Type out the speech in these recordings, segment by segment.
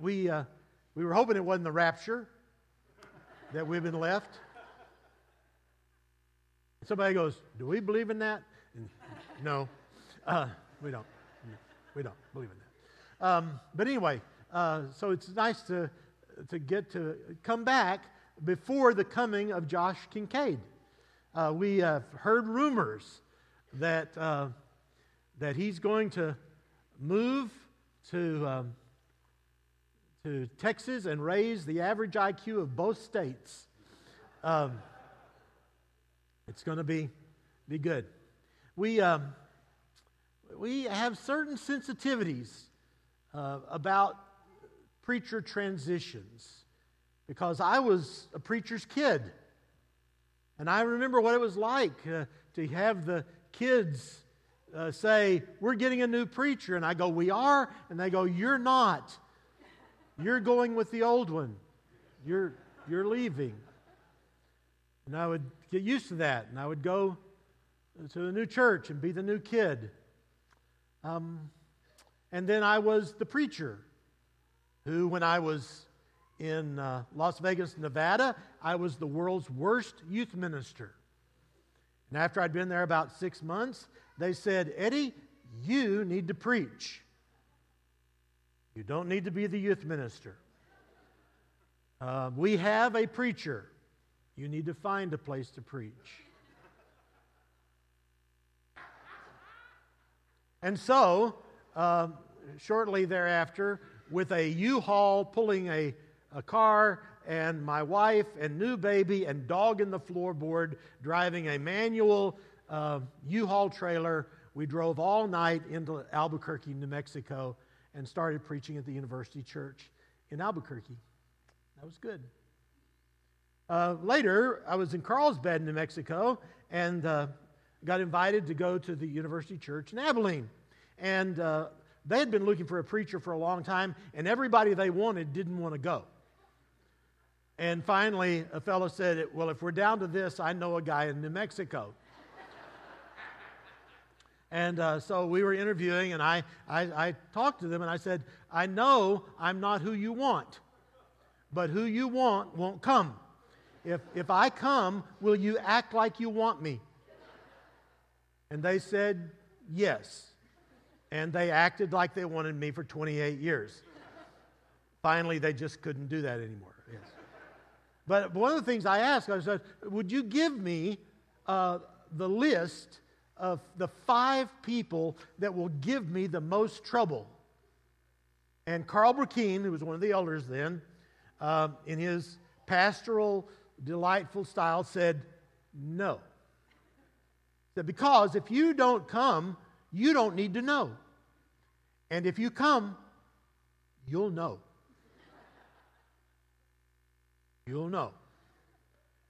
we, uh, we were hoping it wasn't the rapture that we've been left. Somebody goes, Do we believe in that? And, no, uh, we don't. We don't believe in that. Um, but anyway, uh, so it's nice to, to get to come back before the coming of Josh Kincaid. Uh, we have heard rumors that, uh, that he's going to move to, um, to Texas and raise the average IQ of both states. Um, it's going to be, be good. We, um, we have certain sensitivities uh, about preacher transitions because I was a preacher's kid. And I remember what it was like uh, to have the kids uh, say, We're getting a new preacher. And I go, We are. And they go, You're not. You're going with the old one. You're, you're leaving. And I would get used to that. And I would go to a new church and be the new kid. Um, and then I was the preacher who, when I was in uh, Las Vegas, Nevada, I was the world's worst youth minister. And after I'd been there about six months, they said, Eddie, you need to preach. You don't need to be the youth minister. Uh, we have a preacher. You need to find a place to preach. And so, uh, shortly thereafter, with a U Haul pulling a, a car, and my wife and new baby and dog in the floorboard driving a manual uh, U Haul trailer, we drove all night into Albuquerque, New Mexico, and started preaching at the University Church in Albuquerque. That was good. Uh, later, I was in Carlsbad, New Mexico, and uh, got invited to go to the University Church in Abilene. And uh, they had been looking for a preacher for a long time, and everybody they wanted didn't want to go. And finally, a fellow said, Well, if we're down to this, I know a guy in New Mexico. And uh, so we were interviewing, and I, I, I talked to them, and I said, I know I'm not who you want, but who you want won't come. If, if I come, will you act like you want me? And they said, Yes. And they acted like they wanted me for 28 years. Finally, they just couldn't do that anymore. Yes. But one of the things I asked, I said, Would you give me uh, the list of the five people that will give me the most trouble? And Carl Brecheen, who was one of the elders then, uh, in his pastoral delightful style said, No. Said, because if you don't come, you don't need to know. And if you come, you'll know. You'll know.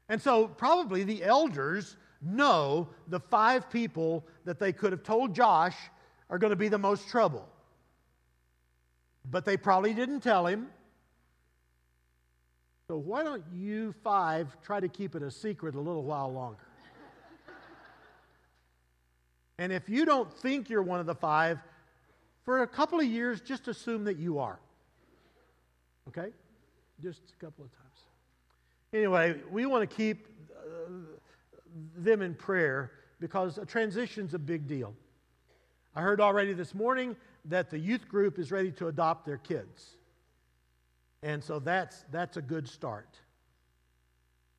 And so, probably the elders know the five people that they could have told Josh are going to be the most trouble. But they probably didn't tell him. So why don't you five try to keep it a secret a little while longer? and if you don't think you're one of the five, for a couple of years, just assume that you are. Okay? Just a couple of times. Anyway, we want to keep uh, them in prayer because a transition's a big deal. I heard already this morning that the youth group is ready to adopt their kids. And so that's, that's a good start.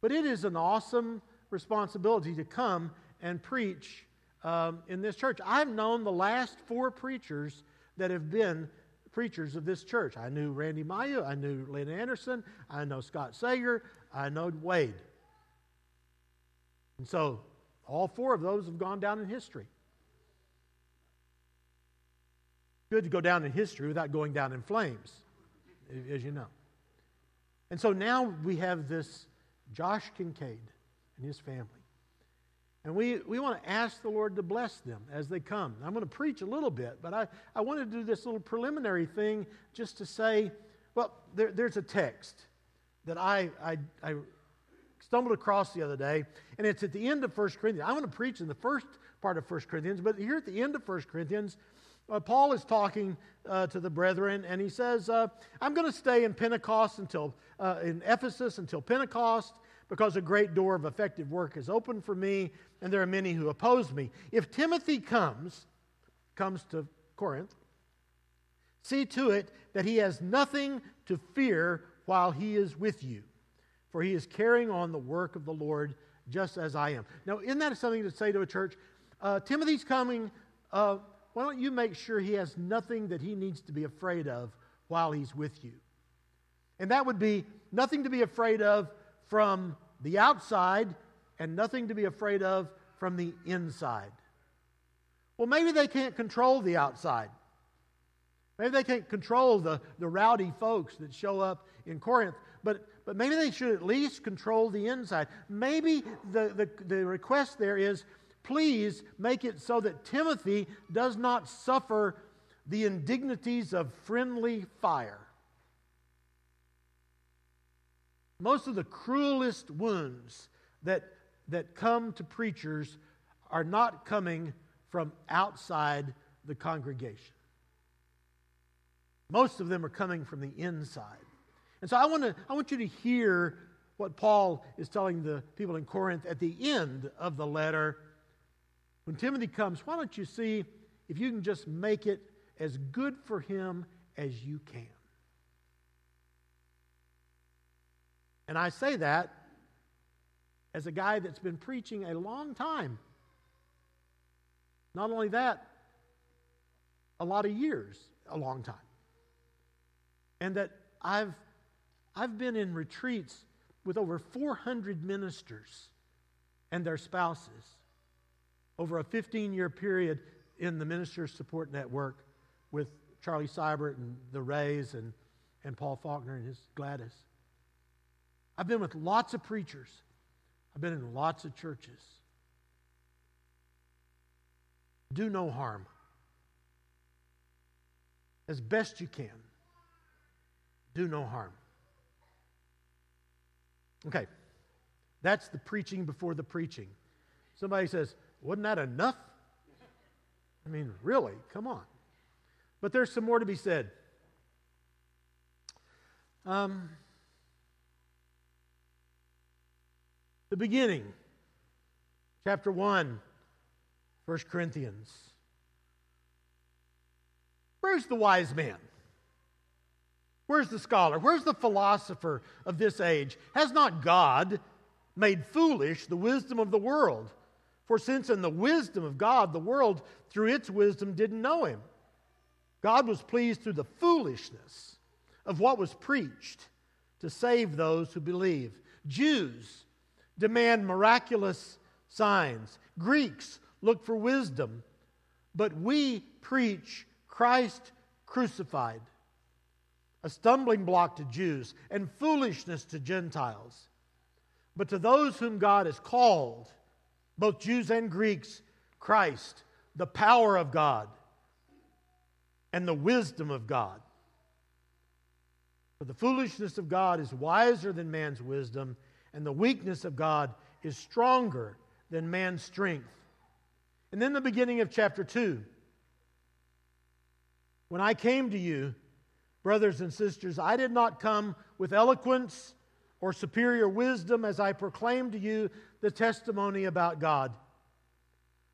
But it is an awesome responsibility to come and preach um, in this church. I've known the last four preachers that have been preachers of this church. I knew Randy Mayeux, I knew Lynn Anderson, I know Scott Sager, I know Wade. And so all four of those have gone down in history. Good to go down in history without going down in flames as you know. And so now we have this Josh Kincaid and his family. And we, we want to ask the Lord to bless them as they come. I'm going to preach a little bit, but I, I want to do this little preliminary thing just to say, well, there, there's a text that I, I, I stumbled across the other day, and it's at the end of 1 Corinthians. I'm going to preach in the first part of 1 Corinthians, but here at the end of 1 Corinthians, uh, Paul is talking uh, to the brethren, and he says, uh, I'm going to stay in Pentecost until, uh, in Ephesus until Pentecost because a great door of effective work is open for me, and there are many who oppose me. If Timothy comes, comes to Corinth, see to it that he has nothing to fear while he is with you, for he is carrying on the work of the Lord just as I am. Now, isn't that something to say to a church? Uh, Timothy's coming. Uh, why don't you make sure he has nothing that he needs to be afraid of while he's with you? And that would be nothing to be afraid of from the outside and nothing to be afraid of from the inside. Well, maybe they can't control the outside. Maybe they can't control the, the rowdy folks that show up in Corinth, but, but maybe they should at least control the inside. Maybe the, the, the request there is please make it so that Timothy does not suffer the indignities of friendly fire. Most of the cruelest wounds that, that come to preachers are not coming from outside the congregation. Most of them are coming from the inside. And so I, want to, I want you to hear what Paul is telling the people in Corinth at the end of the letter when Timothy comes, why don't you see if you can just make it as good for him as you can? And I say that as a guy that's been preaching a long time. Not only that, a lot of years, a long time. And that I've, I've been in retreats with over 400 ministers and their spouses over a 15 year period in the Ministers Support Network with Charlie Siburt and the Rays and, and Paul Faulkner and his Gladys. I've been with lots of preachers, I've been in lots of churches. Do no harm as best you can. Do no harm. Okay, that's the preaching before the preaching. Somebody says, wasn't that enough? I mean, really, come on. But there's some more to be said. Um, the beginning, chapter 1, 1 Corinthians. Where's the wise man? Where's the scholar? Where's the philosopher of this age? Has not God made foolish the wisdom of the world? For since in the wisdom of God, the world through its wisdom didn't know him, God was pleased through the foolishness of what was preached to save those who believe. Jews demand miraculous signs, Greeks look for wisdom, but we preach Christ crucified, a stumbling block to Jews and foolishness to Gentiles. But to those whom God has called, both Jews and Greeks, Christ, the power of God, and the wisdom of God. For the foolishness of God is wiser than man's wisdom, and the weakness of God is stronger than man's strength. And then the beginning of chapter 2. When I came to you, brothers and sisters, I did not come with eloquence or superior wisdom as I proclaimed to you the testimony about God.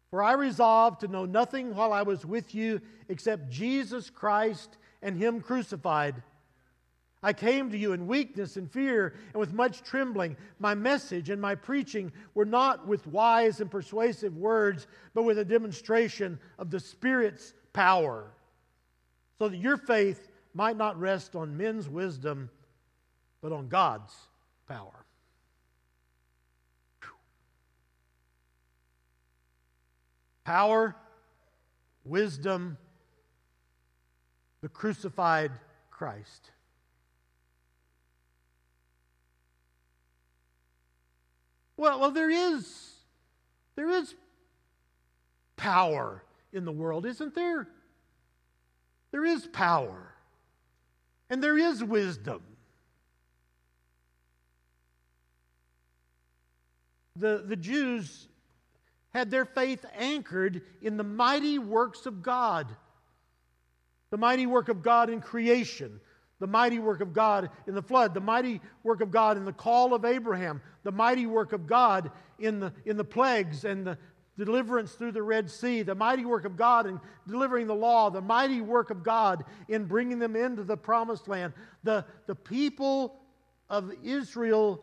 For I resolved to know nothing while I was with you except Jesus Christ and Him crucified. I came to you in weakness and fear and with much trembling. My message and my preaching were not with wise and persuasive words, but with a demonstration of the Spirit's power, so that your faith might not rest on men's wisdom, but on God's power. power, wisdom, the crucified Christ. Well, well, there is there is power in the world, isn't there? There is power. And there is wisdom. The, the Jews had their faith anchored in the mighty works of God. the mighty work of God in creation, the mighty work of God in the flood, the mighty work of God in the call of Abraham, the mighty work of God in the, in the plagues and the deliverance through the Red Sea, the mighty work of God in delivering the law, the mighty work of God in bringing them into the promised land. The, the people of Israel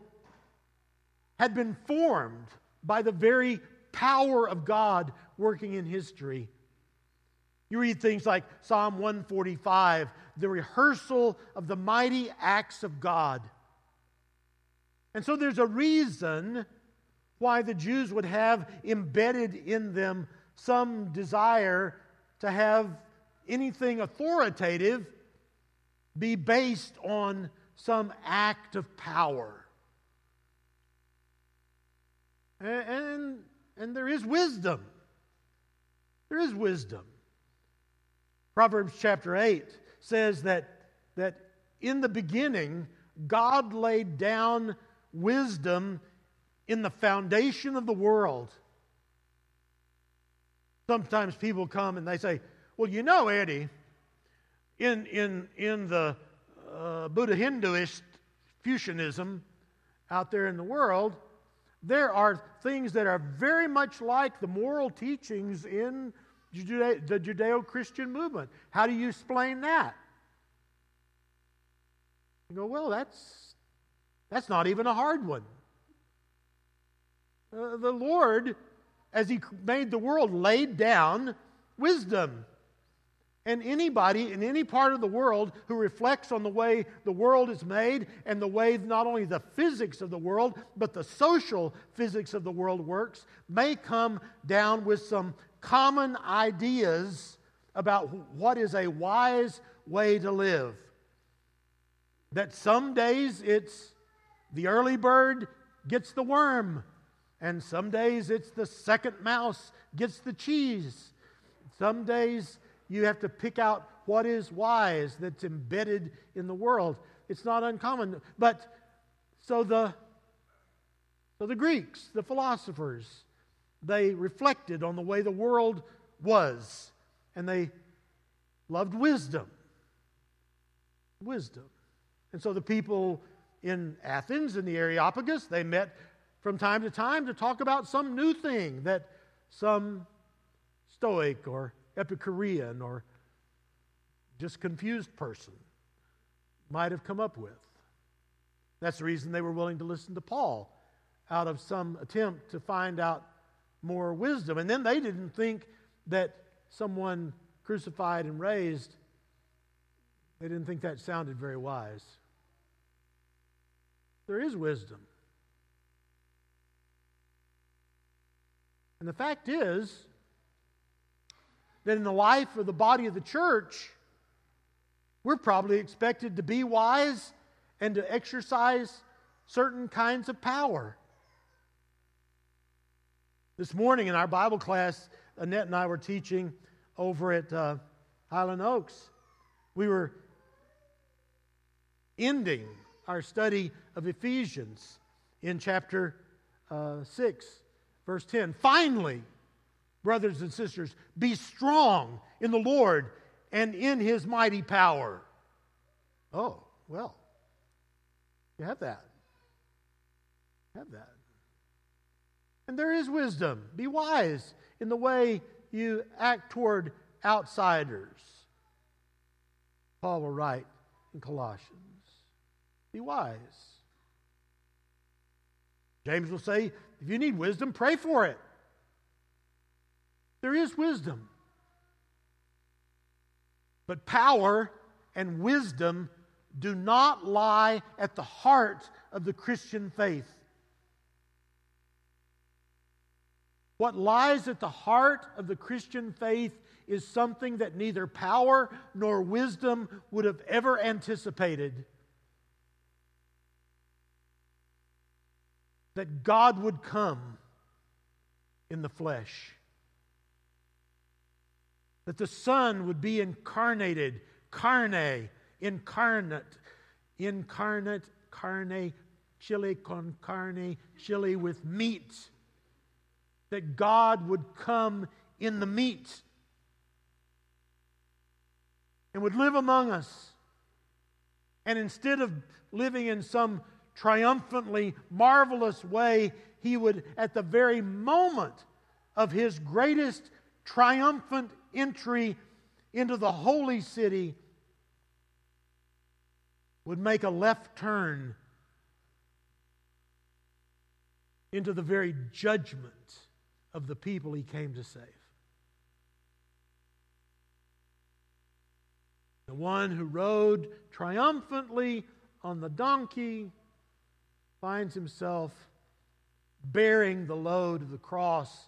had been formed by the very power of God working in history. You read things like Psalm 145, the rehearsal of the mighty acts of God. And so there's a reason why the Jews would have embedded in them some desire to have anything authoritative be based on some act of power. And, and, and there is wisdom. There is wisdom. Proverbs chapter 8 says that, that in the beginning, God laid down wisdom in the foundation of the world. Sometimes people come and they say, Well, you know, Eddie, in, in, in the uh, Buddha Hinduist fusionism out there in the world, there are things that are very much like the moral teachings in the Judeo Christian movement. How do you explain that? You go, well, that's, that's not even a hard one. Uh, the Lord, as He made the world, laid down wisdom. And anybody in any part of the world who reflects on the way the world is made and the way not only the physics of the world, but the social physics of the world works, may come down with some common ideas about what is a wise way to live. That some days it's the early bird gets the worm, and some days it's the second mouse gets the cheese. Some days you have to pick out what is wise that's embedded in the world. It's not uncommon. But so the so the Greeks, the philosophers, they reflected on the way the world was, and they loved wisdom. Wisdom. And so the people in Athens, in the Areopagus, they met from time to time to talk about some new thing that some Stoic or Epicurean or just confused person might have come up with. That's the reason they were willing to listen to Paul out of some attempt to find out more wisdom. And then they didn't think that someone crucified and raised, they didn't think that sounded very wise. There is wisdom. And the fact is that in the life of the body of the church, we're probably expected to be wise and to exercise certain kinds of power. This morning in our Bible class, Annette and I were teaching over at uh, Highland Oaks. We were ending our study of Ephesians in chapter uh, 6, verse 10. Finally, brothers and sisters, be strong in the Lord and in his mighty power. Oh, well, you have that. You have that. And there is wisdom. Be wise in the way you act toward outsiders. Paul will write in Colossians. Be wise. James will say, if you need wisdom, pray for it. There is wisdom. But power and wisdom do not lie at the heart of the Christian faith. What lies at the heart of the Christian faith is something that neither power nor wisdom would have ever anticipated. That God would come in the flesh. That the Son would be incarnated, carne, incarnate, incarnate, carne, chili con carne, chili with meat that God would come in the meat. and would live among us. And instead of living in some triumphantly marvelous way, he would, at the very moment of his greatest triumphant entry into the holy city, would make a left turn into the very judgment of the people he came to save. The one who rode triumphantly on the donkey finds himself bearing the load of the cross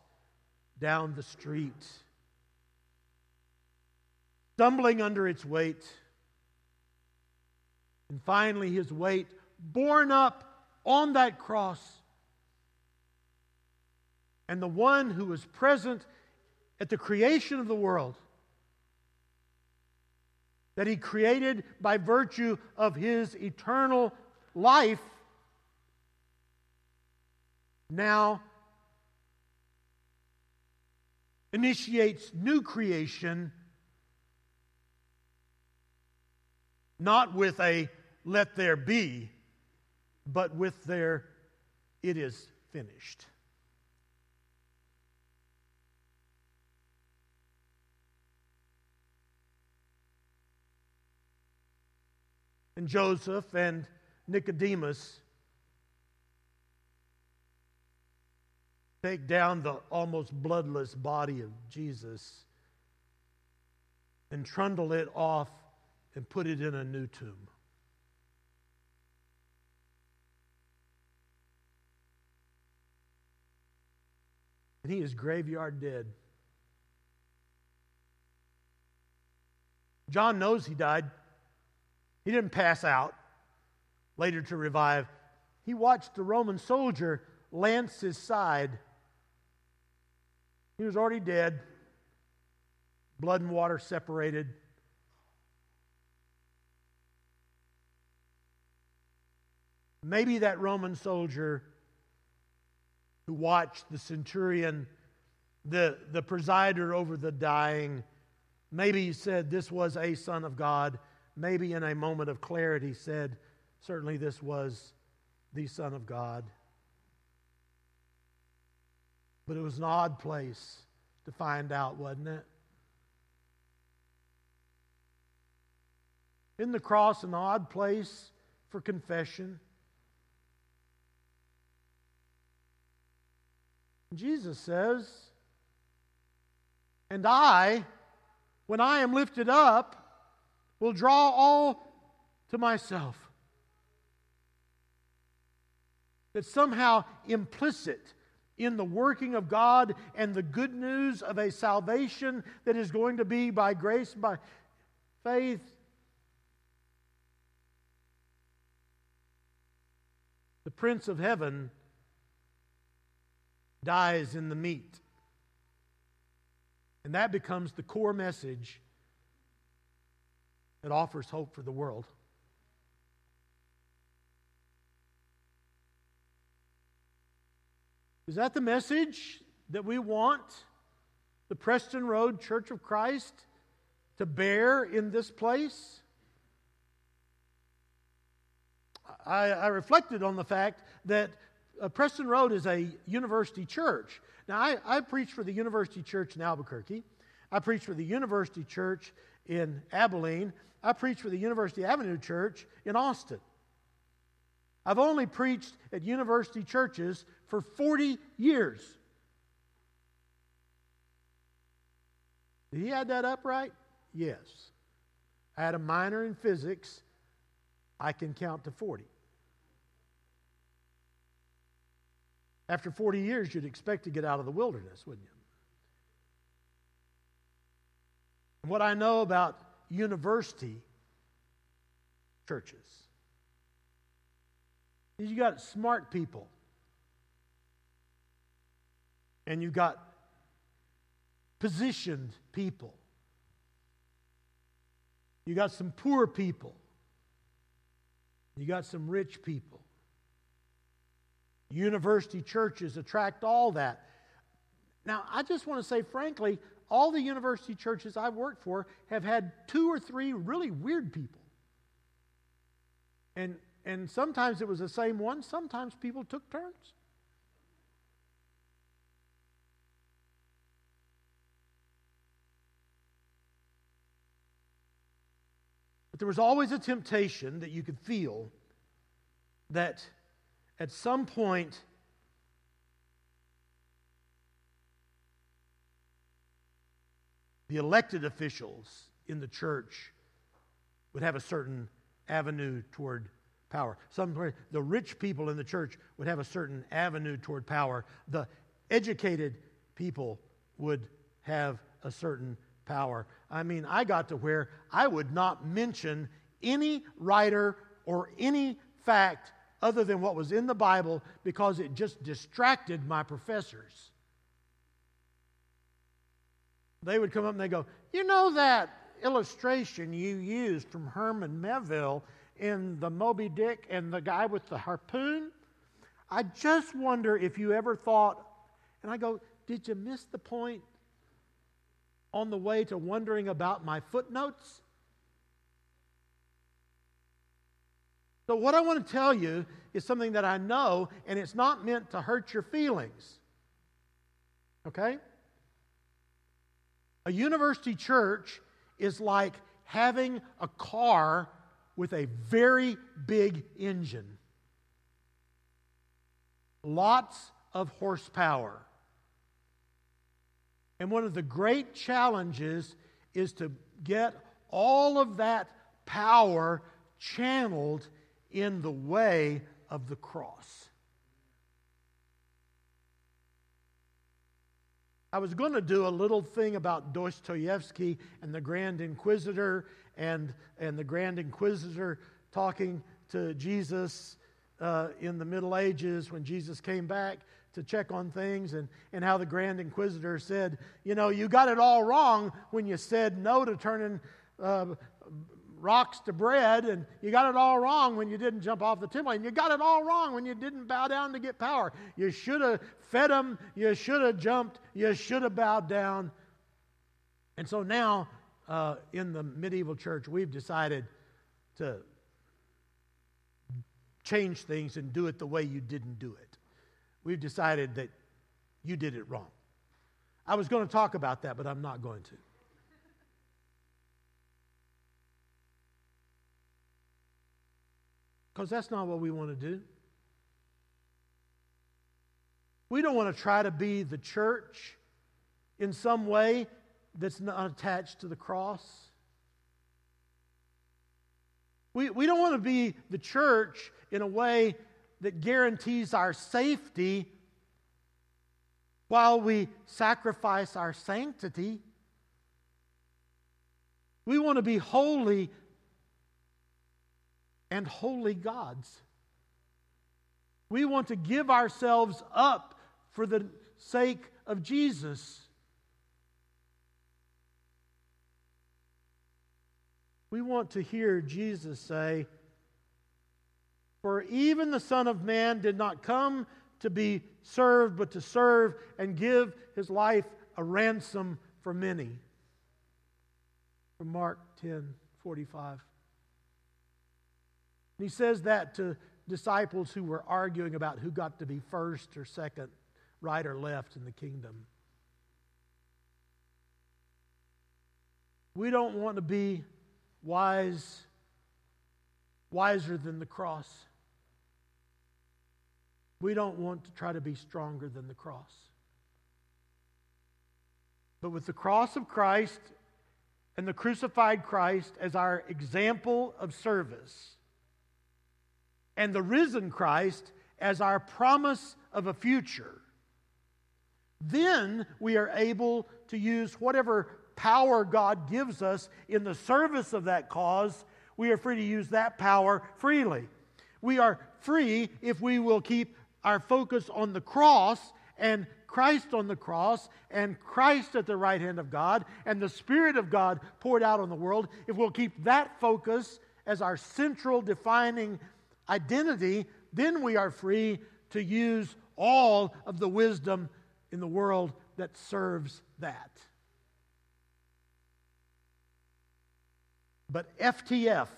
down the street, stumbling under its weight, and finally his weight borne up on that cross. And the one who was present at the creation of the world, that he created by virtue of his eternal life, now initiates new creation, not with a let there be, but with their it is finished. And Joseph and Nicodemus take down the almost bloodless body of Jesus and trundle it off and put it in a new tomb. And he is graveyard dead. John knows he died. He didn't pass out later to revive. He watched the Roman soldier lance his side he was already dead, blood and water separated. Maybe that Roman soldier who watched the centurion, the, the presider over the dying, maybe he said this was a son of God. Maybe in a moment of clarity said, certainly this was the Son of God. But it was an odd place to find out, wasn't it? Isn't the cross an odd place for confession? Jesus says, And I, when I am lifted up, will draw all to myself. That somehow implicit in the working of God and the good news of a salvation that is going to be by grace, by faith. The Prince of Heaven dies in the meat. And that becomes the core message that offers hope for the world. Is that the message that we want the Preston Road Church of Christ to bear in this place? I, I reflected on the fact that uh, Preston Road is a university church. Now, I, I preach for the University Church in Albuquerque. I preach for the University Church in Abilene. I preach for the University Avenue Church in Austin. I've only preached at university churches for 40 years. Did he add that up right? Yes. I had a minor in physics. I can count to 40. After 40 years, you'd expect to get out of the wilderness, wouldn't you? And what I know about university churches is you got smart people and you got positioned people. You got some poor people. You got some rich people. University churches attract all that. Now, I just want to say, frankly, all the university churches I've worked for have had two or three really weird people. And, and sometimes it was the same one, sometimes people took turns. But there was always a temptation that you could feel that at some point the elected officials in the church would have a certain avenue toward power. Some, the rich people in the church would have a certain avenue toward power. The educated people would have a certain power. I mean, I got to where I would not mention any writer or any fact other than what was in the Bible because it just distracted my professors. They would come up and they go, You know that illustration you used from Herman Melville in the Moby Dick and the guy with the harpoon? I just wonder if you ever thought, and I go, Did you miss the point? On the way to wondering about my footnotes? So, what I want to tell you is something that I know, and it's not meant to hurt your feelings. Okay? A university church is like having a car with a very big engine, lots of horsepower. And one of the great challenges is to get all of that power channeled in the way of the cross. I was going to do a little thing about Dostoevsky and the Grand Inquisitor and, and the Grand Inquisitor talking to Jesus uh, in the Middle Ages when Jesus came back to check on things and, and how the Grand Inquisitor said, You know, you got it all wrong when you said no to turning uh, rocks to bread, and you got it all wrong when you didn't jump off the temple, and you got it all wrong when you didn't bow down to get power. You should have fed them, you should have jumped, you should have bowed down. And so now, uh, in the medieval church, we've decided to change things and do it the way you didn't do it we've decided that you did it wrong. I was going to talk about that, but I'm not going to. Because that's not what we want to do. We don't want to try to be the church in some way that's not attached to the cross. We, we don't want to be the church in a way that guarantees our safety while we sacrifice our sanctity. We want to be holy and holy gods. We want to give ourselves up for the sake of Jesus. We want to hear Jesus say, for even the Son of Man did not come to be served, but to serve and give his life a ransom for many. From Mark 10 45. And he says that to disciples who were arguing about who got to be first or second, right or left in the kingdom. We don't want to be wise, wiser than the cross. We don't want to try to be stronger than the cross. But with the cross of Christ and the crucified Christ as our example of service, and the risen Christ as our promise of a future, then we are able to use whatever power God gives us in the service of that cause. We are free to use that power freely. We are free if we will keep our focus on the cross and Christ on the cross and Christ at the right hand of God and the Spirit of God poured out on the world, if we'll keep that focus as our central defining identity, then we are free to use all of the wisdom in the world that serves that. But FTF,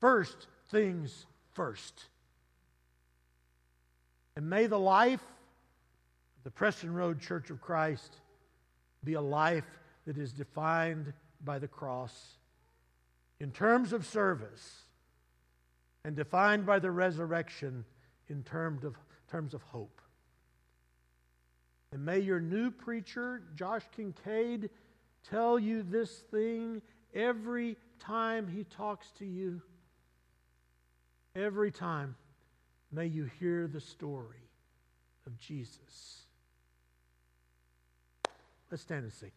first things first. And may the life of the Preston Road Church of Christ be a life that is defined by the cross in terms of service and defined by the resurrection in terms of, terms of hope. And may your new preacher, Josh Kincaid, tell you this thing every time he talks to you. Every time, may you hear the story of Jesus. Let's stand and sing.